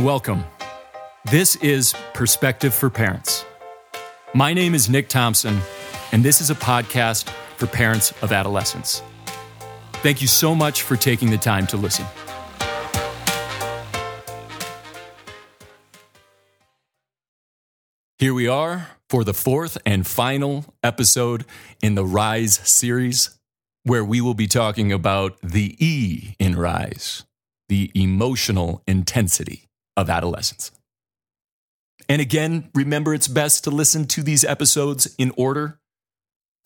And welcome. This is Perspective for Parents. My name is Nick Thompson, and this is a podcast for parents of adolescents. Thank you so much for taking the time to listen. Here we are for the fourth and final episode in the Rise series, where we will be talking about the E in Rise, the emotional intensity of adolescence. And again, remember it's best to listen to these episodes in order.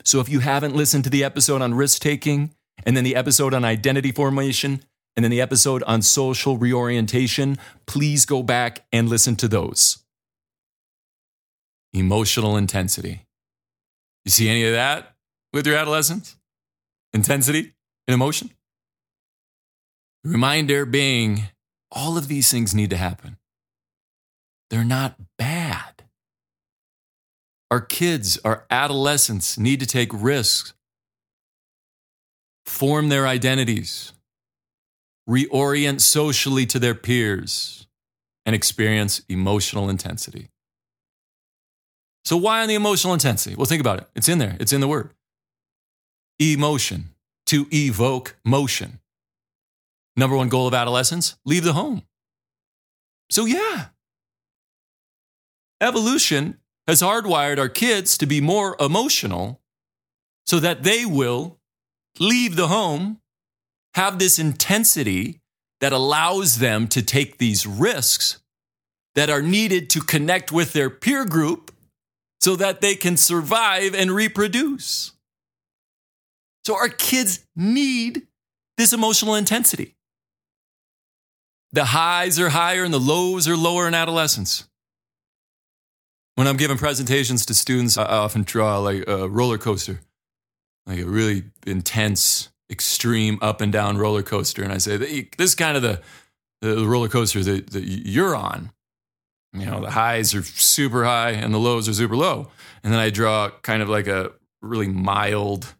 So if you haven't listened to the episode on risk taking, and then the episode on identity formation, and then the episode on social reorientation, please go back and listen to those emotional intensity. You see any of that with your adolescence? Intensity and emotion? Reminder being all of these things need to happen. They're not bad. Our kids, our adolescents need to take risks, form their identities, reorient socially to their peers, and experience emotional intensity. So, why on the emotional intensity? Well, think about it. It's in there, it's in the word. Emotion, to evoke motion. Number one goal of adolescence leave the home. So, yeah, evolution has hardwired our kids to be more emotional so that they will leave the home, have this intensity that allows them to take these risks that are needed to connect with their peer group so that they can survive and reproduce. So our kids need this emotional intensity. The highs are higher and the lows are lower in adolescence. When I'm giving presentations to students, I often draw like a roller coaster, like a really intense, extreme up and down roller coaster. And I say, this is kind of the, the roller coaster that, that you're on. You know, the highs are super high and the lows are super low. And then I draw kind of like a really mild,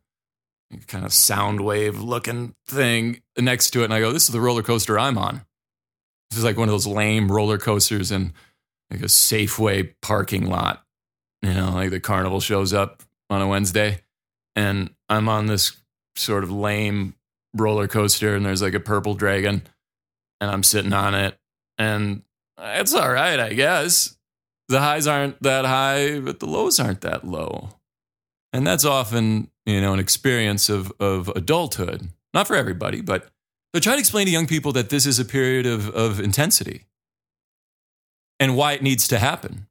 kind of sound wave looking thing next to it. And I go, this is the roller coaster I'm on. This is like one of those lame roller coasters in like a Safeway parking lot. You know, like the carnival shows up on a Wednesday and I'm on this sort of lame roller coaster and there's like a purple dragon and I'm sitting on it and it's all right, I guess. The highs aren't that high, but the lows aren't that low. And that's often, you know, an experience of, of adulthood. Not for everybody, but so try to explain to young people that this is a period of, of intensity and why it needs to happen.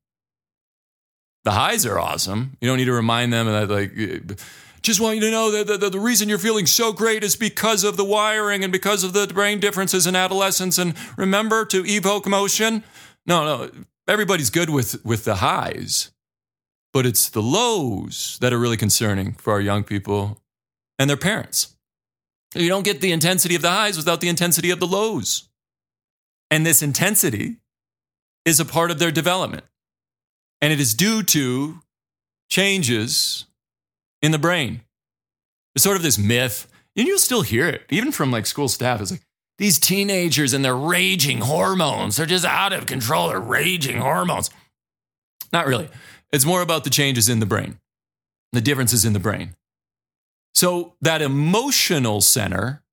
The highs are awesome. You don't need to remind them that, like, just want you to know that the, the, reason you're feeling so great is because of the wiring and because of the brain differences in adolescence. And remember to evoke motion. No, no, everybody's good with, with the highs, but it's the lows that are really concerning for our young people and their parents. You don't get the intensity of the highs without the intensity of the lows. And this intensity is a part of their development. And it is due to changes in the brain. It's sort of this myth, and you'll still hear it, even from like school staff. It's like, these teenagers and their raging hormones, they're just out of control. They're raging hormones. Not really. It's more about the changes in the brain, the differences in the brain. So, that emotional center,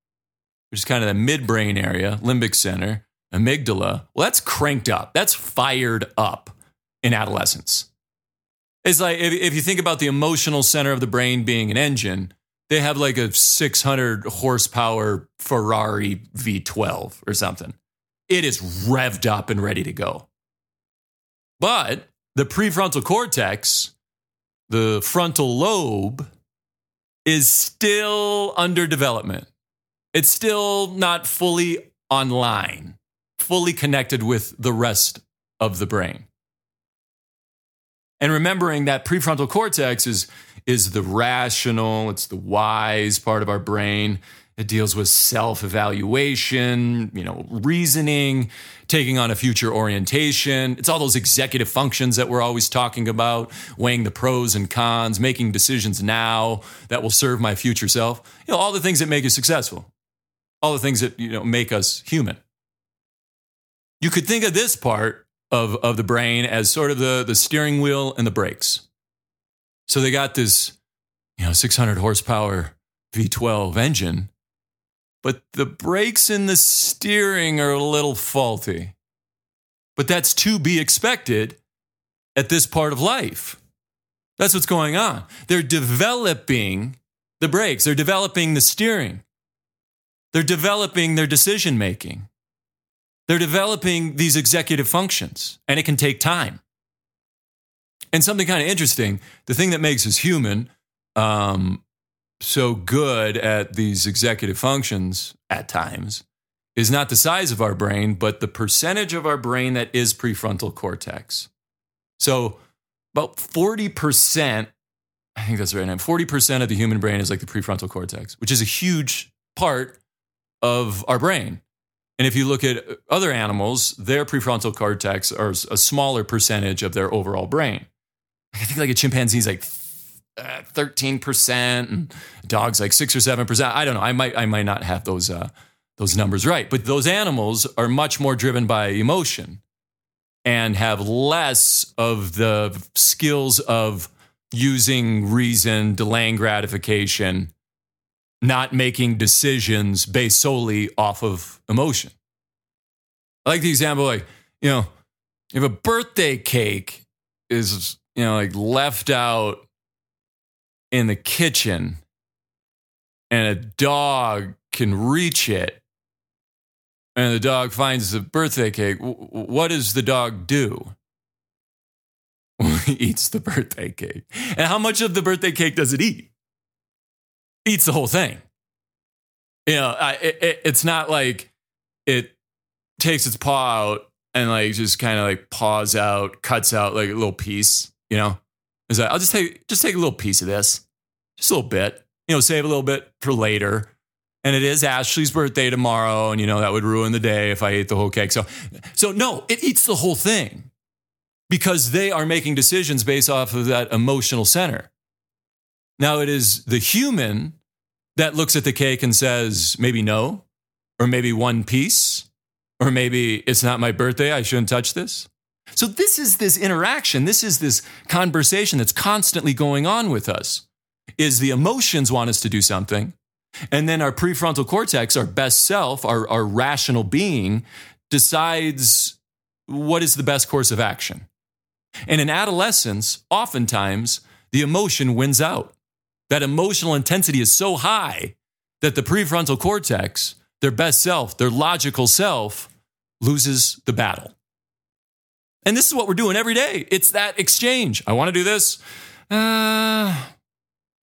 which is kind of the midbrain area, limbic center, amygdala, well, that's cranked up. That's fired up in adolescence. It's like if, if you think about the emotional center of the brain being an engine, they have like a 600 horsepower Ferrari V12 or something. It is revved up and ready to go. But the prefrontal cortex, the frontal lobe, is still under development. It's still not fully online, fully connected with the rest of the brain. And remembering that prefrontal cortex is, is the rational, it's the wise part of our brain. It deals with self evaluation, you know, reasoning, taking on a future orientation. It's all those executive functions that we're always talking about, weighing the pros and cons, making decisions now that will serve my future self. You know, all the things that make us successful, all the things that, you know, make us human. You could think of this part of, of the brain as sort of the, the steering wheel and the brakes. So they got this, you know, 600 horsepower V12 engine, but the brakes and the steering are a little faulty. But that's to be expected at this part of life. That's what's going on. They're developing the brakes, they're developing the steering, they're developing their decision making. They're developing these executive functions, and it can take time. And something kind of interesting the thing that makes us human um, so good at these executive functions at times is not the size of our brain, but the percentage of our brain that is prefrontal cortex. So, about 40%, I think that's right now, 40% of the human brain is like the prefrontal cortex, which is a huge part of our brain. And if you look at other animals, their prefrontal cortex are a smaller percentage of their overall brain. I think like a chimpanzee is like uh, thirteen percent, and dogs like six or seven percent. I don't know. I might I might not have those uh, those numbers right, but those animals are much more driven by emotion and have less of the skills of using reason, delaying gratification, not making decisions based solely off of emotion. I like the example, like, you know, if a birthday cake is, you know, like left out in the kitchen and a dog can reach it and the dog finds the birthday cake, what does the dog do? he eats the birthday cake. And how much of the birthday cake does it eat? eats the whole thing. You know, I, it, it's not like it takes its paw out and like just kind of like paws out, cuts out like a little piece. You know, I'll just take just take a little piece of this, just a little bit. You know, save a little bit for later. And it is Ashley's birthday tomorrow, and you know that would ruin the day if I ate the whole cake. So, so no, it eats the whole thing because they are making decisions based off of that emotional center. Now, it is the human that looks at the cake and says, maybe no, or maybe one piece, or maybe it's not my birthday, I shouldn't touch this. So, this is this interaction, this is this conversation that's constantly going on with us. Is the emotions want us to do something, and then our prefrontal cortex, our best self, our, our rational being, decides what is the best course of action. And in adolescence, oftentimes the emotion wins out. That emotional intensity is so high that the prefrontal cortex, their best self, their logical self, loses the battle. And this is what we're doing every day. It's that exchange. I want to do this, uh,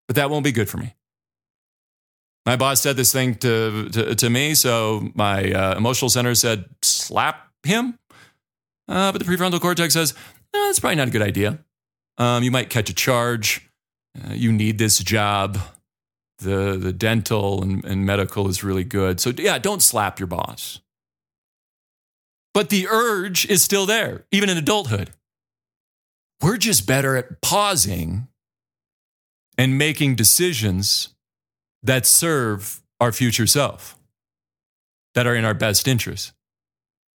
but that won't be good for me. My boss said this thing to, to, to me, so my uh, emotional center said, slap him. Uh, but the prefrontal cortex says, no, that's probably not a good idea. Um, you might catch a charge uh, you need this job. The, the dental and, and medical is really good. So, yeah, don't slap your boss. But the urge is still there, even in adulthood. We're just better at pausing and making decisions that serve our future self, that are in our best interest.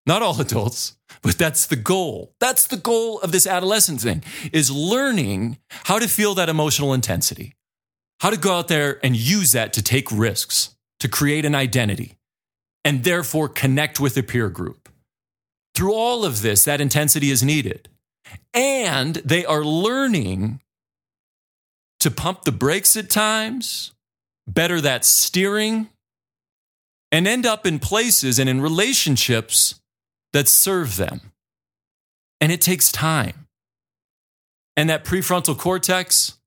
Not all adults, but that's the goal. That's the goal of this adolescent thing is learning how to feel that emotional intensity. How to go out there and use that to take risks, to create an identity, and therefore connect with a peer group. Through all of this, that intensity is needed. And they are learning to pump the brakes at times, better that steering, and end up in places and in relationships that serve them. And it takes time. And that prefrontal cortex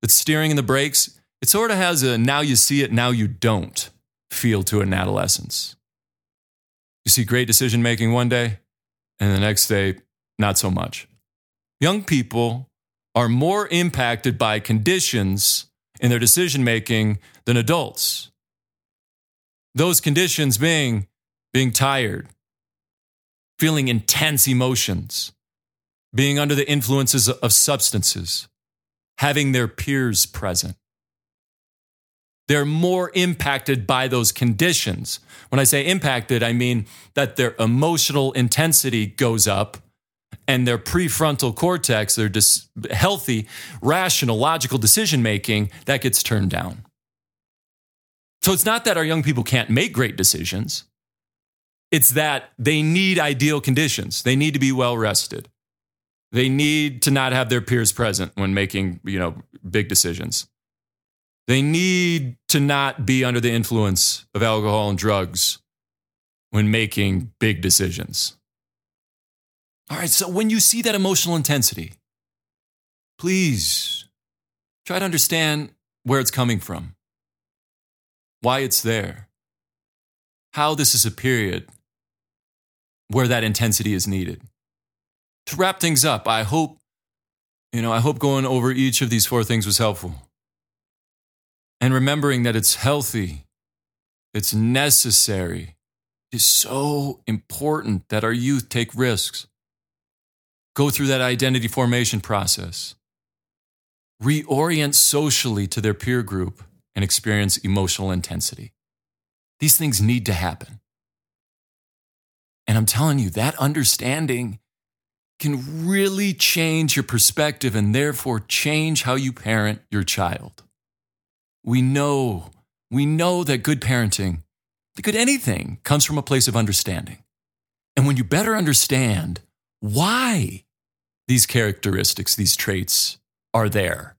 that's steering in the brakes, it sort of has a now you see it, now you don't feel to an adolescence. You see great decision making one day, and the next day, not so much. Young people are more impacted by conditions in their decision making than adults. Those conditions being being tired, feeling intense emotions, being under the influences of substances, having their peers present. They're more impacted by those conditions. When I say impacted, I mean that their emotional intensity goes up and their prefrontal cortex, their dis- healthy, rational, logical decision making, that gets turned down. So it's not that our young people can't make great decisions. It's that they need ideal conditions. They need to be well rested. They need to not have their peers present when making, you know, big decisions. They need to not be under the influence of alcohol and drugs when making big decisions. All right, so when you see that emotional intensity, please try to understand where it's coming from, why it's there, how this is a period where that intensity is needed. To wrap things up, I hope, you know, I hope going over each of these four things was helpful. And remembering that it's healthy, it's necessary, is so important that our youth take risks go through that identity formation process, reorient socially to their peer group, and experience emotional intensity. These things need to happen. And I'm telling you, that understanding can really change your perspective and therefore change how you parent your child. We know, we know that good parenting, that good anything, comes from a place of understanding. And when you better understand why these characteristics, these traits are there.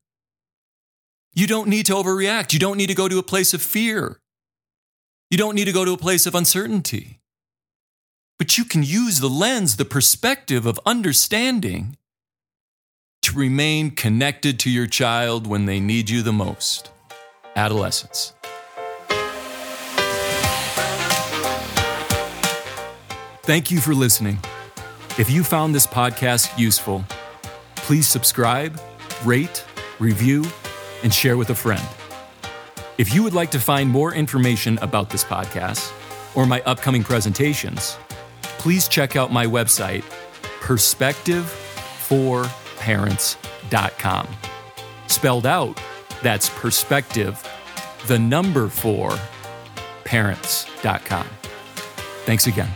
You don't need to overreact. You don't need to go to a place of fear. You don't need to go to a place of uncertainty. But you can use the lens, the perspective of understanding to remain connected to your child when they need you the most. Adolescence. Thank you for listening. If you found this podcast useful, please subscribe, rate, review, and share with a friend. If you would like to find more information about this podcast or my upcoming presentations, please check out my website, perspective4parents.com. Spelled out, that's perspective, the number four, parents.com. Thanks again.